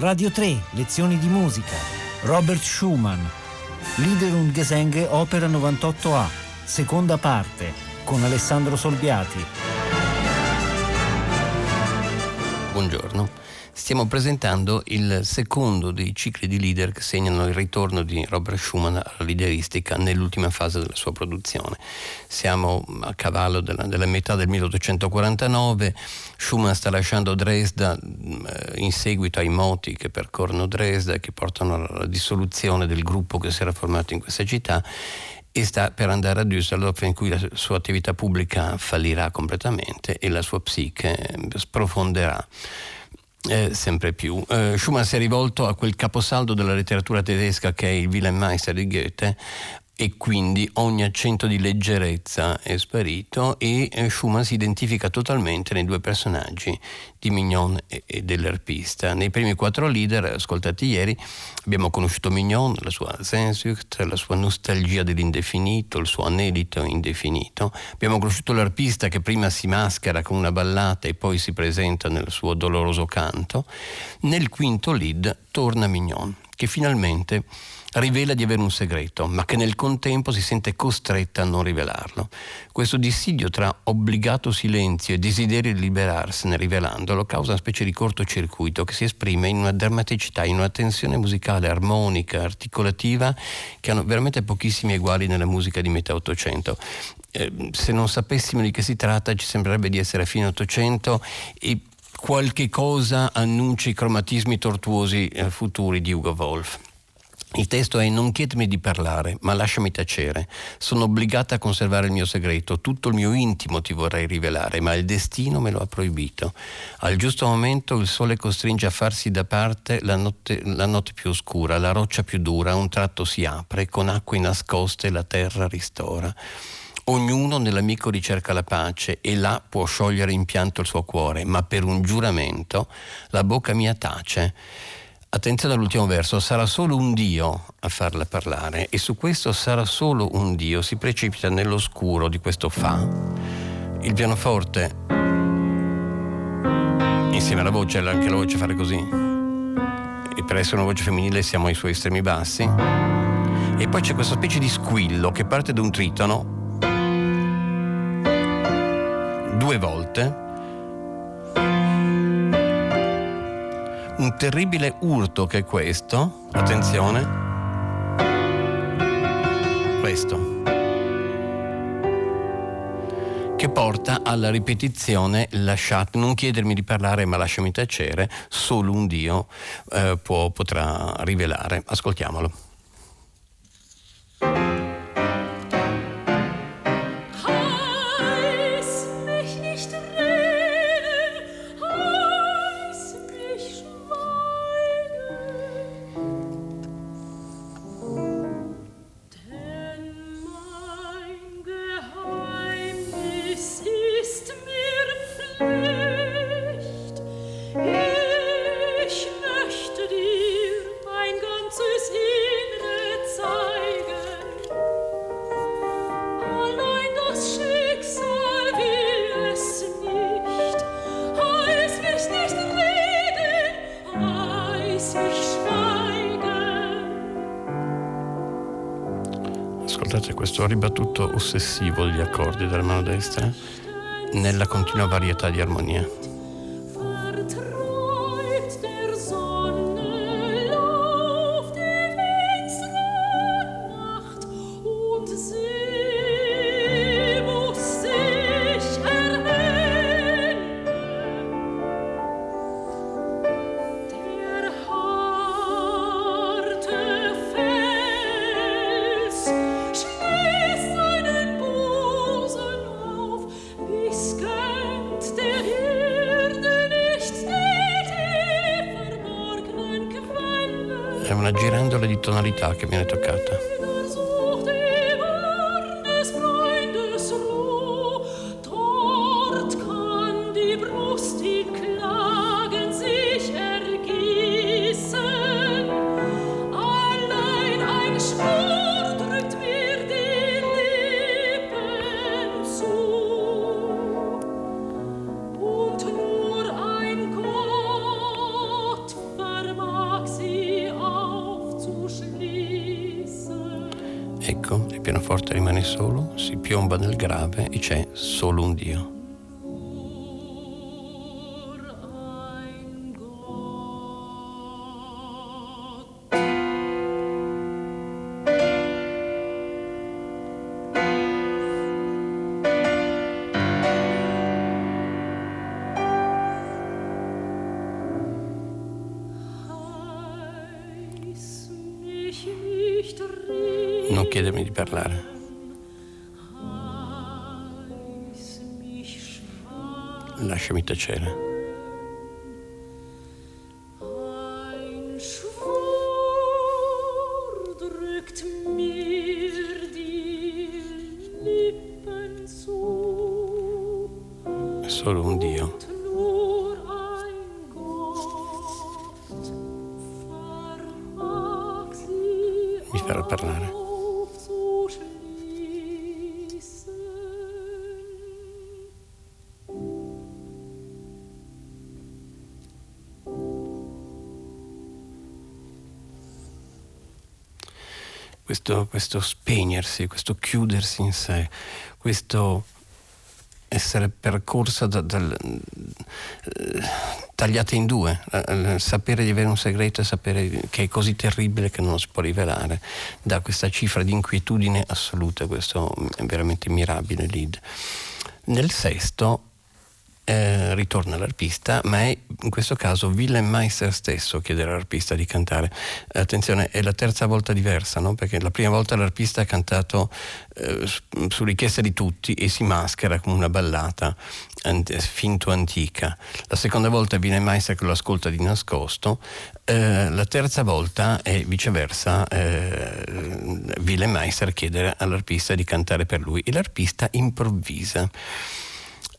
Radio 3, lezioni di musica. Robert Schumann. Lieder und Gesänge, opera 98A, seconda parte, con Alessandro Solbiati. Buongiorno. Stiamo presentando il secondo dei cicli di leader che segnano il ritorno di Robert Schumann alla lideristica nell'ultima fase della sua produzione. Siamo a cavallo della, della metà del 1849, Schumann sta lasciando Dresda eh, in seguito ai moti che percorrono Dresda e che portano alla dissoluzione del gruppo che si era formato in questa città e sta per andare a Düsseldorf in cui la sua attività pubblica fallirà completamente e la sua psiche sprofonderà eh, sempre più. Eh, Schumann si è rivolto a quel caposaldo della letteratura tedesca che è il Wilhelm Meister di Goethe e quindi ogni accento di leggerezza è sparito e eh, Schumann si identifica totalmente nei due personaggi di Mignon e, dell'erpista. Nei primi quattro leader ascoltati ieri abbiamo conosciuto Mignon, la sua Sehnsucht, la sua nostalgia dell'indefinito, il suo anelito indefinito. Abbiamo conosciuto l'arpista che prima si maschera con una ballata e poi si presenta nel suo doloroso canto. Nel quinto lead torna Mignon, che finalmente rivela di avere un segreto, ma che nel contempo si sente costretta a non rivelarlo. Questo dissidio tra obbligato silenzio e desiderio di liberarsene rivelandolo causa una specie di cortocircuito che si esprime in una drammaticità, in una tensione musicale armonica, articolativa, che hanno veramente pochissimi eguali nella musica di metà Ottocento. Eh, se non sapessimo di che si tratta, ci sembrerebbe di essere a fine Ottocento e qualche cosa annuncia i cromatismi tortuosi eh, futuri di Hugo Wolf. Il testo è non chiedimi di parlare, ma lasciami tacere. Sono obbligata a conservare il mio segreto, tutto il mio intimo ti vorrei rivelare, ma il destino me lo ha proibito. Al giusto momento il sole costringe a farsi da parte la notte, la notte più oscura, la roccia più dura, un tratto si apre, con acque nascoste la terra ristora. Ognuno nell'amico ricerca la pace e là può sciogliere in pianto il suo cuore, ma per un giuramento la bocca mia tace. Attenzione all'ultimo verso, sarà solo un Dio a farla parlare e su questo sarà solo un Dio, si precipita nell'oscuro di questo fa. Il pianoforte, insieme alla voce, anche la voce fare così, e per essere una voce femminile siamo ai suoi estremi bassi, e poi c'è questa specie di squillo che parte da un tritono due volte un terribile urto che è questo, attenzione, questo, che porta alla ripetizione lasciate, non chiedermi di parlare ma lasciami tacere, solo un Dio eh, può, potrà rivelare. Ascoltiamolo. Questo ribattuto ossessivo degli accordi della mano destra nella continua varietà di armonia. Tonalità che viene toccata. C'è solo un Dio. chiedermi di parlare. Lasciami tacere. Questo, questo spegnersi, questo chiudersi in sé, questo essere percorsa da, da, eh, tagliata in due, eh, sapere di avere un segreto e sapere che è così terribile che non lo si può rivelare, da questa cifra di inquietudine assoluta, questo è veramente mirabile lead. Nel sesto eh, ritorna l'arpista, ma è in questo caso Willem Meister stesso a chiedere all'arpista di cantare. Attenzione, è la terza volta diversa, no? perché la prima volta l'arpista ha cantato eh, su richiesta di tutti e si maschera come una ballata finto antica. La seconda volta è Willem Meister che lo ascolta di nascosto. Eh, la terza volta è viceversa eh, Willem Meister chiedere all'arpista di cantare per lui e l'arpista improvvisa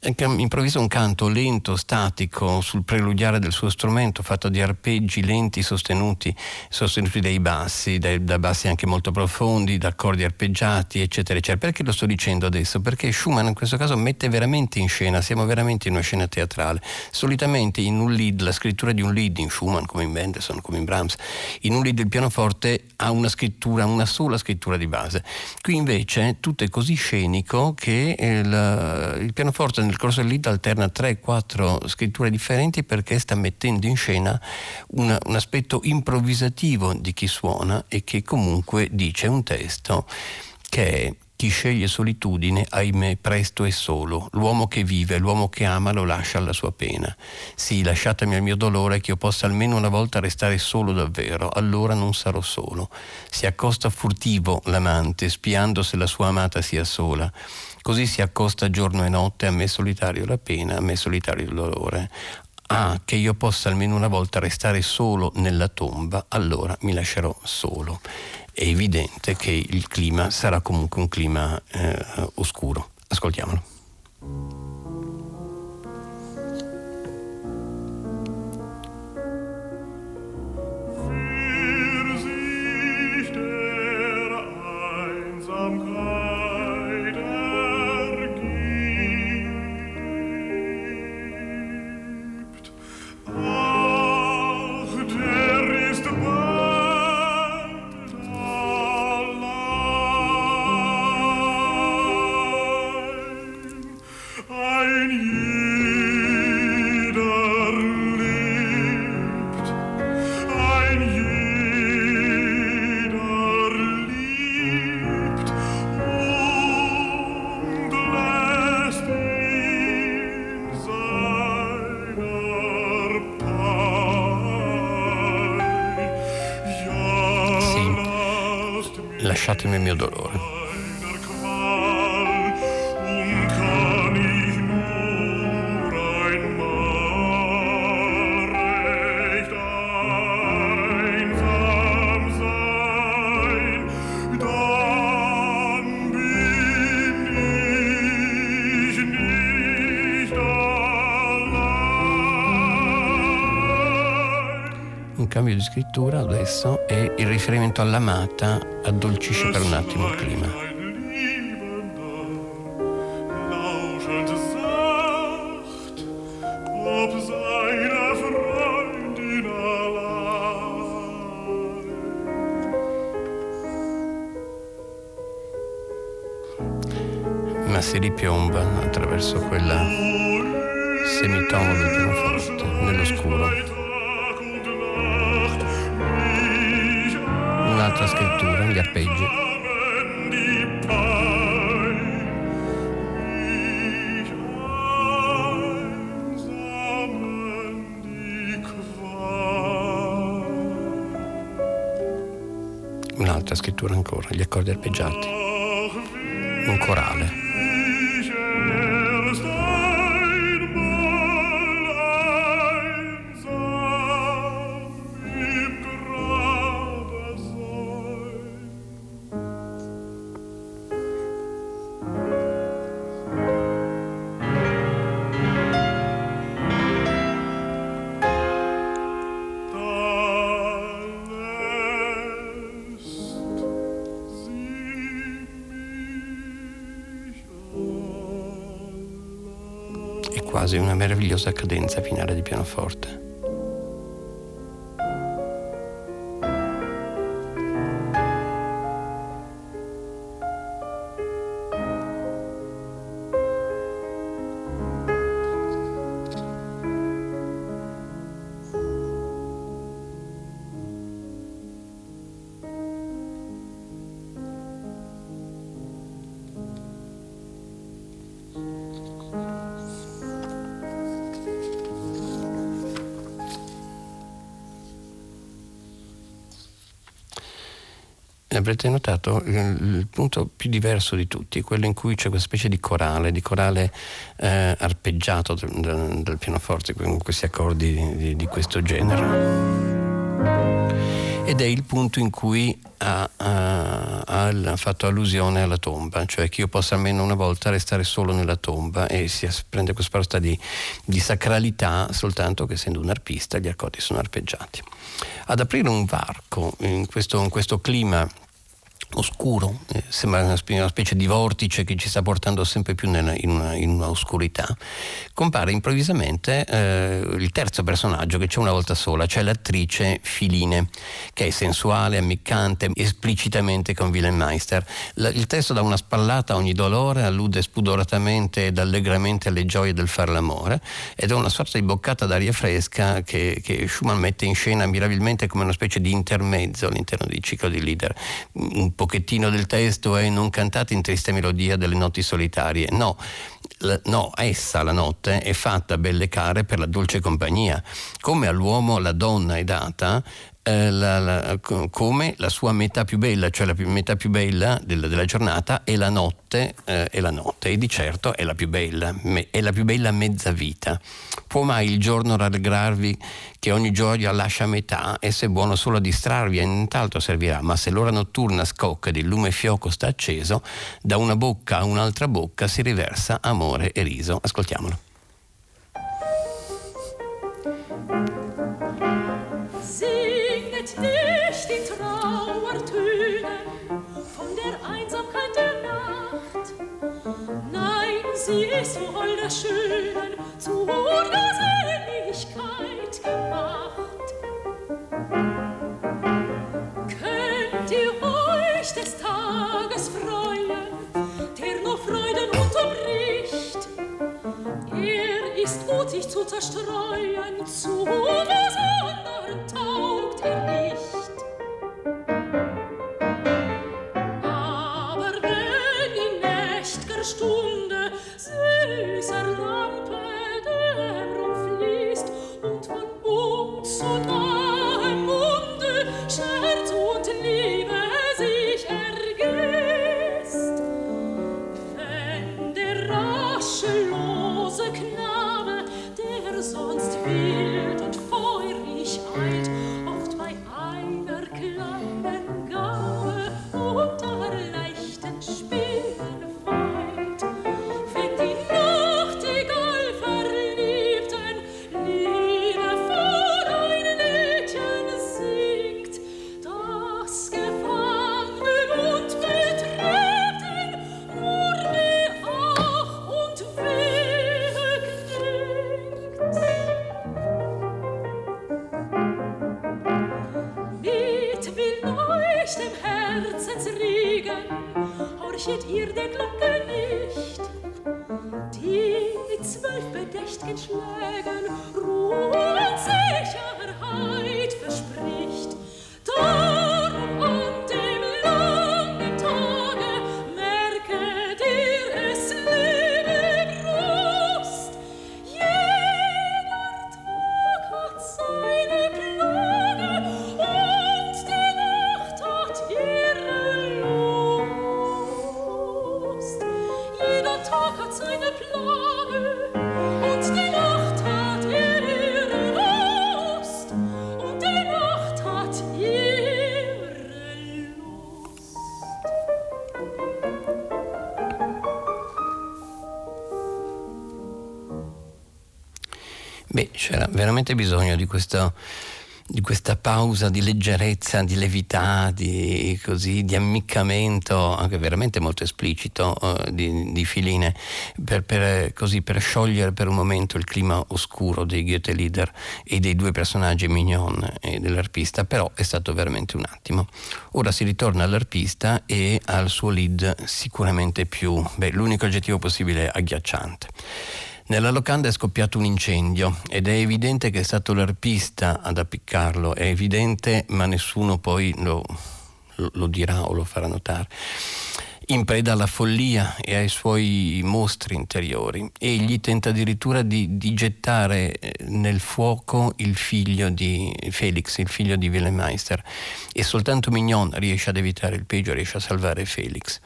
improvvisa un canto lento, statico, sul preludiare del suo strumento, fatto di arpeggi lenti sostenuti, sostenuti dai bassi, dai, da bassi anche molto profondi, da accordi arpeggiati, eccetera, eccetera. Perché lo sto dicendo adesso? Perché Schumann in questo caso mette veramente in scena, siamo veramente in una scena teatrale. Solitamente in un lead, la scrittura di un lead in Schumann, come in Mendelssohn, come in Brahms, in un lead il pianoforte ha una scrittura, una sola scrittura di base. Qui invece tutto è così scenico che il, il pianoforte nel corso del lead alterna 3-4 scritture differenti perché sta mettendo in scena una, un aspetto improvvisativo di chi suona e che comunque dice un testo che è chi sceglie solitudine, ahimè, presto è solo. L'uomo che vive, l'uomo che ama lo lascia alla sua pena. Sì, lasciatemi al mio dolore che io possa almeno una volta restare solo davvero, allora non sarò solo. Si accosta furtivo l'amante, spiando se la sua amata sia sola. Così si accosta giorno e notte a me solitario la pena, a me solitario il dolore. Ah, che io possa almeno una volta restare solo nella tomba, allora mi lascerò solo. È evidente che il clima sarà comunque un clima eh, oscuro. Ascoltiamolo. Scrittura adesso e il riferimento all'amata addolcisce per un attimo il clima. ma si ripiomba attraverso quella semitono del pianoforte nell'oscuro. Un'altra scrittura, gli arpeggi. un'altra scrittura ancora, gli accordi arpeggiati, un corale. Quasi una meravigliosa cadenza finale di pianoforte. Avrete notato il, il, punto più diverso di tutti, quello in cui c'è questa specie di corale, di corale eh, arpeggiato del, pianoforte con questi accordi di, di, di questo genere ed è il punto in cui ha, ha, ha, fatto allusione alla tomba, cioè che io possa almeno una volta restare solo nella tomba e si prende questa sorta di, di, sacralità soltanto che essendo un arpista gli accordi sono arpeggiati. Ad aprire un varco in questo, in questo clima oscuro, eh, sembra una, una, specie di vortice che ci sta portando sempre più nella, in, una, in una oscurità, compare improvvisamente eh, il terzo personaggio che c'è una volta sola, cioè l'attrice Filine, che è sensuale, ammiccante, esplicitamente con Wilhelm Meister. La, il testo dà una spallata a ogni dolore, allude spudoratamente ed allegramente alle gioie del far l'amore ed è una sorta di boccata d'aria fresca che, che Schumann mette in scena mirabilmente come una specie di intermezzo all'interno del ciclo di leader. Un pochettino del testo è non cantate in triste melodia delle notti solitarie. No, la, no, essa, la notte, è fatta belle care per la dolce compagnia. Come all'uomo la donna è data eh, la, la, come la sua metà più bella, cioè la più, metà più bella della, della giornata è la notte, eh, è la notte e di certo è la più bella, me, è la più bella mezza vita. Può mai il giorno rallegrarvi che ogni gioia lascia metà e se buono solo a distrarvi e nient'altro servirà, ma se l'ora notturna scocca ed il lume fioco sta acceso, da una bocca a un'altra bocca si riversa amore e riso. Ascoltiamolo. sie ist wohl das Schöne. see. Veramente bisogno di, questo, di questa pausa di leggerezza, di levità, di, così, di ammiccamento, anche veramente molto esplicito, uh, di, di, Filine, per, per, così, per, sciogliere per un momento il clima oscuro dei Goethe Leader e dei due personaggi Mignon e dell'arpista, però è stato veramente un attimo. Ora si ritorna all'arpista e al suo lead sicuramente più, beh, l'unico aggettivo possibile agghiacciante. Nella locanda è scoppiato un incendio ed è evidente che è stato l'arpista ad appiccarlo, è evidente ma nessuno poi lo, lo dirà o lo farà notare in preda alla follia e ai suoi mostri interiori. Egli tenta addirittura di, di, gettare eh, nel fuoco il figlio di Felix, il figlio di Willemeister, e soltanto Mignon riesce ad evitare il peggio, riesce a salvare Felix.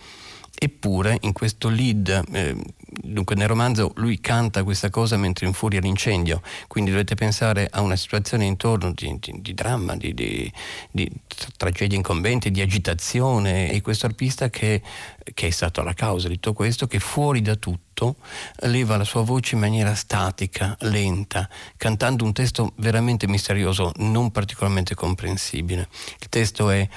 Eppure in questo lead, eh, dunque nel romanzo lui canta questa cosa mentre infuria l'incendio, quindi dovete pensare a una situazione intorno di, di, di dramma, di, di, tragedie incombenti, di agitazione e questo arpista che, che, è stato la causa di tutto questo, che fuori da tutto leva la sua voce in maniera statica, lenta, cantando un testo veramente misterioso, non particolarmente comprensibile. Il testo è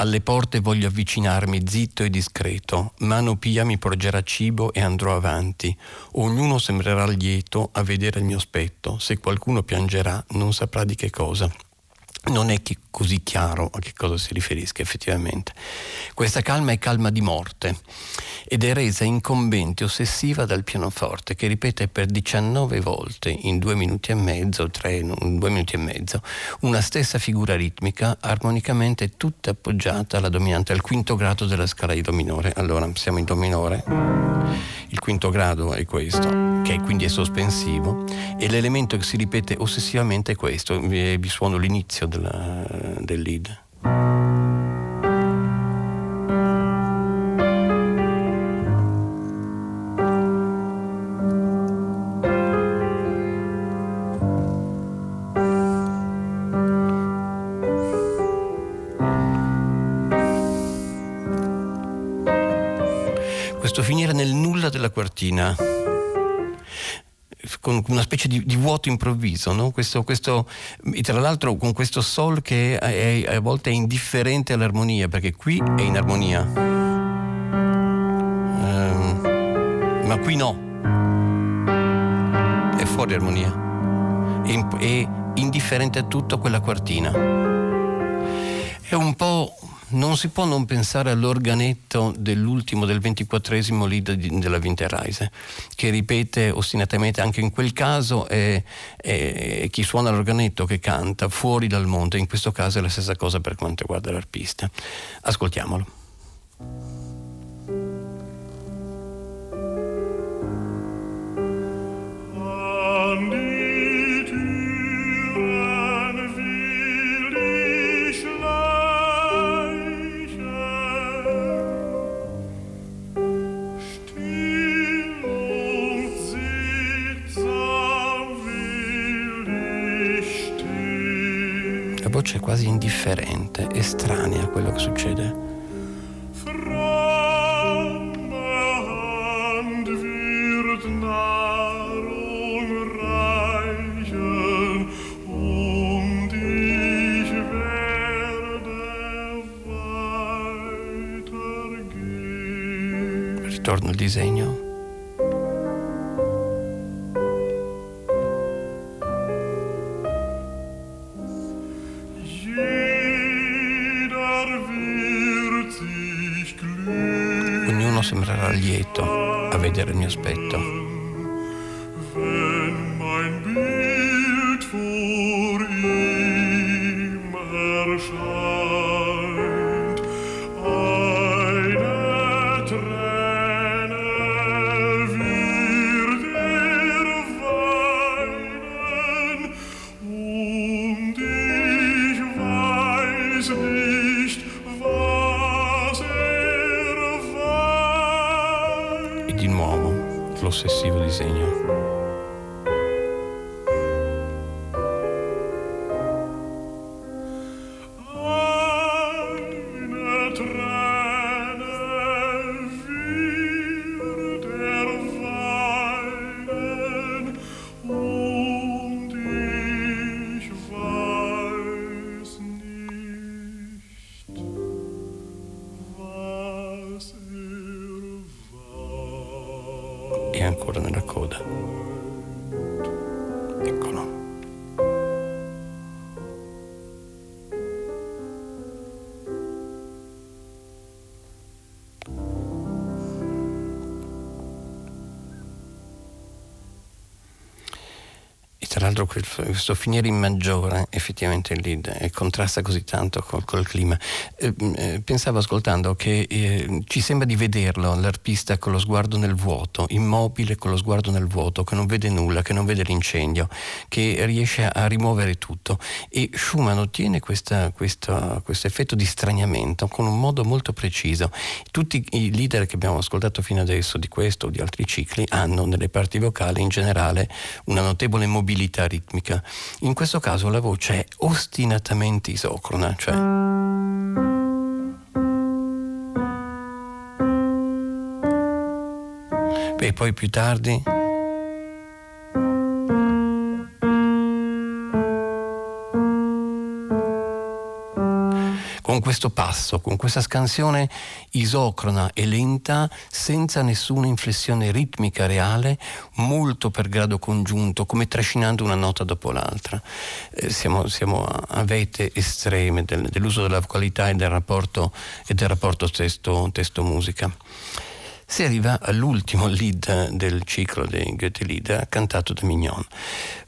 alle porte voglio avvicinarmi zitto e discreto, mano pia mi porgerà cibo e andrò avanti. Ognuno sembrerà lieto a vedere il mio spetto, se qualcuno piangerà non saprà di che cosa non è così chiaro a che cosa si riferisca effettivamente. Questa calma è calma di morte ed è resa incombente, ossessiva dal pianoforte che ripete per 19 volte in due minuti e mezzo, tre, due minuti e mezzo, una stessa figura ritmica armonicamente tutta appoggiata alla dominante, al quinto grado della scala di Do minore. Allora siamo in Do minore, il quinto grado è questo, che quindi è sospensivo e l'elemento che si ripete ossessivamente è questo, vi, vi suono l'inizio della, del lead. Questo finire nel nulla della quartina con una specie di, di vuoto improvviso, no? questo, questo, tra l'altro con questo sol che è, è, a volte è indifferente all'armonia, perché qui è in armonia, um, ma qui no, è fuori armonia, è, è indifferente a tutto quella quartina. Non si può non pensare all'organetto dell'ultimo, del ventiquattresimo lead della Winterreise, che ripete ostinatamente anche in quel caso è, è, chi suona l'organetto che canta fuori dal mondo, in questo caso è la stessa cosa per quanto riguarda l'arpista. Ascoltiamolo. Estranea a quello che succede. Ritorno al disegno. Sembrerà lieto l'altro questo finire in maggiore effettivamente lì eh, contrasta così tanto col, col clima. Eh, eh, pensavo ascoltando che eh, ci sembra di vederlo l'arpista con lo sguardo nel vuoto, immobile con lo sguardo nel vuoto, che non vede nulla, che non vede l'incendio, che riesce a, rimuovere tutto. E Schumann ottiene questo effetto di straniamento con un modo molto preciso. Tutti i leader che abbiamo ascoltato fino adesso di questo o di altri cicli hanno nelle parti vocali in generale una notevole mobilità mobilità ritmica. In questo caso la voce è ostinatamente isocrona, cioè e poi più tardi questo passo, con questa scansione isocrona e lenta, senza nessuna inflessione ritmica reale, molto per grado congiunto, come trascinando una nota dopo l'altra. Eh, siamo, siamo, a vete estreme del, dell'uso della vocalità e del rapporto, e del rapporto testo-musica. Si arriva all'ultimo lead del ciclo dei Goethe Lieder cantato da Mignon.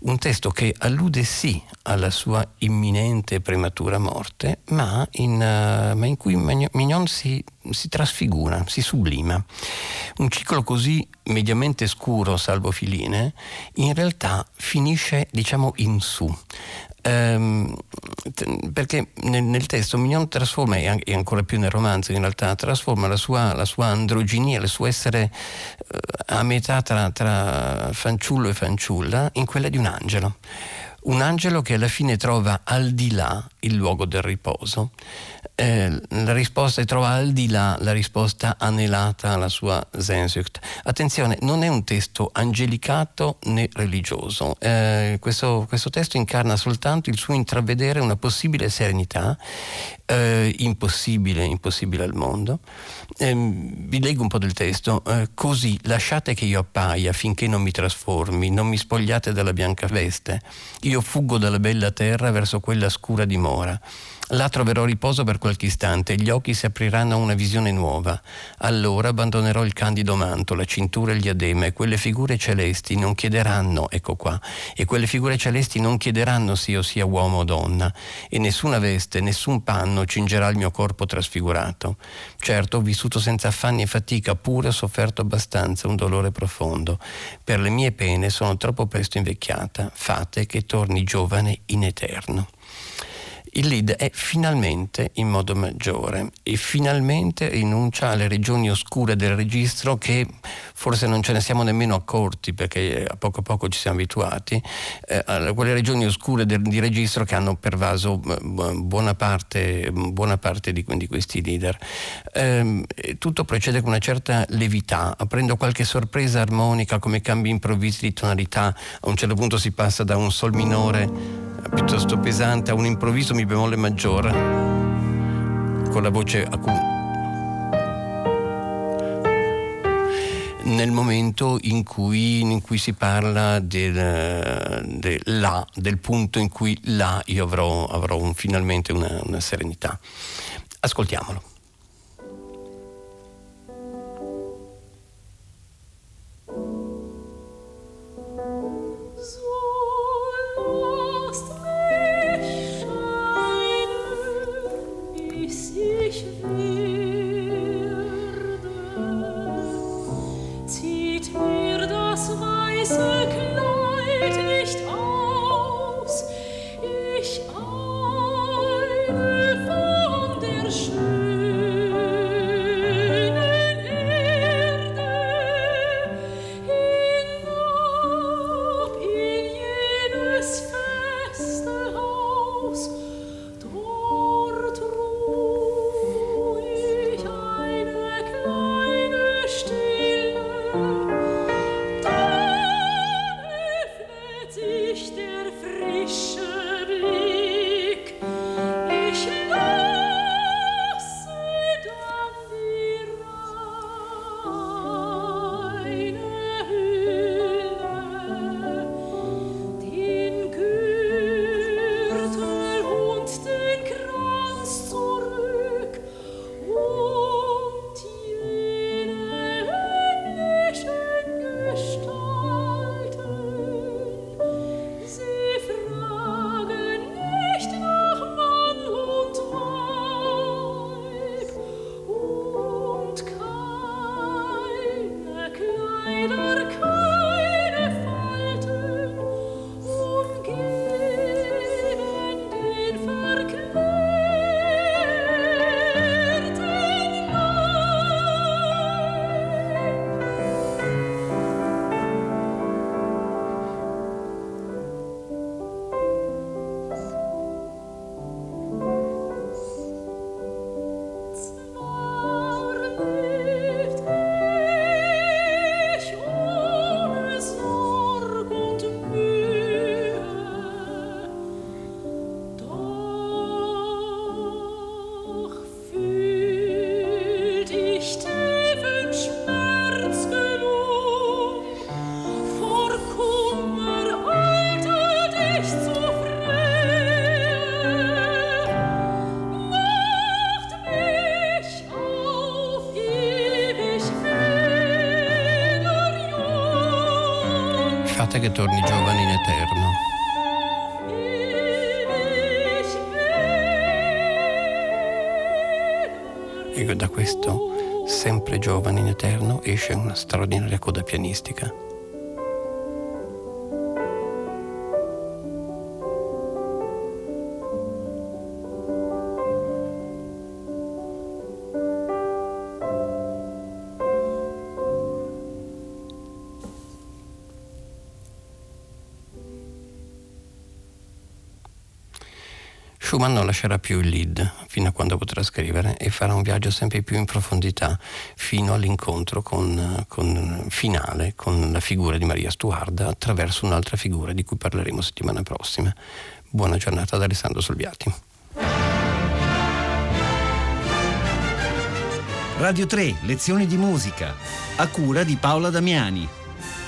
Un testo che allude sì alla sua imminente prematura morte, ma in, uh, ma in cui Mignon si, si, trasfigura, si sublima. Un ciclo così mediamente scuro, salvo filine, in realtà finisce, diciamo, in su ehm, perché nel, nel, testo Mignon trasforma, e ancora più nel romanzo in realtà, trasforma la sua, la sua androginia, il suo essere eh, a metà tra, tra fanciullo e fanciulla, in quella di un angelo. Un angelo che alla fine trova al di là il luogo del riposo eh, la risposta trova al di là la risposta anelata alla sua Sehnsucht. Attenzione, non è un testo angelicato né religioso. Eh, questo, questo, testo incarna soltanto il suo intravedere una possibile serenità, eh, impossibile, impossibile al mondo. Ehm, vi leggo un po' del testo. Eh, così lasciate che io appaia finché non mi trasformi, non mi spogliate dalla bianca veste. Io fuggo dalla bella terra verso quella scura dimora. Là troverò riposo per qualche istante e gli occhi si apriranno a una visione nuova. Allora abbandonerò il candido manto, la cintura e il diadema e quelle figure celesti non chiederanno, ecco qua, e quelle figure celesti non chiederanno se io sia uomo o donna, e nessuna veste, nessun panno cingerà il mio corpo trasfigurato. Certo, ho vissuto senza affanni e fatica, pure ho sofferto abbastanza un dolore profondo. Per le mie pene sono troppo presto invecchiata, fate che torni giovane in eterno il lead è finalmente in modo maggiore e finalmente rinuncia alle regioni oscure del registro che forse non ce ne siamo nemmeno accorti perché a poco a poco ci siamo abituati, eh, a quelle regioni oscure del, di registro che hanno pervaso eh, buona parte, buona parte di, di, questi leader. Eh, tutto procede con una certa levità, aprendo qualche sorpresa armonica come cambi improvvisi di tonalità, a un certo punto si passa da un sol minore piuttosto pesante a un improvviso mi bemolle maggiore con la voce acuta nel momento in cui, in cui si parla del, del, là, del, punto in cui là io avrò, avrò un, finalmente una, una serenità. Ascoltiamolo. Che torni giovane in eterno. E da questo sempre giovane in eterno esce una straordinaria coda pianistica. Schumann non lascerà più il lead fino a quando potrà scrivere e farà un viaggio sempre più in profondità fino all'incontro con, con finale con la figura di Maria Stuarda attraverso un'altra figura di cui parleremo settimana prossima. Buona giornata ad Alessandro Solviati. Radio 3, lezioni di musica, a cura di Paola Damiani.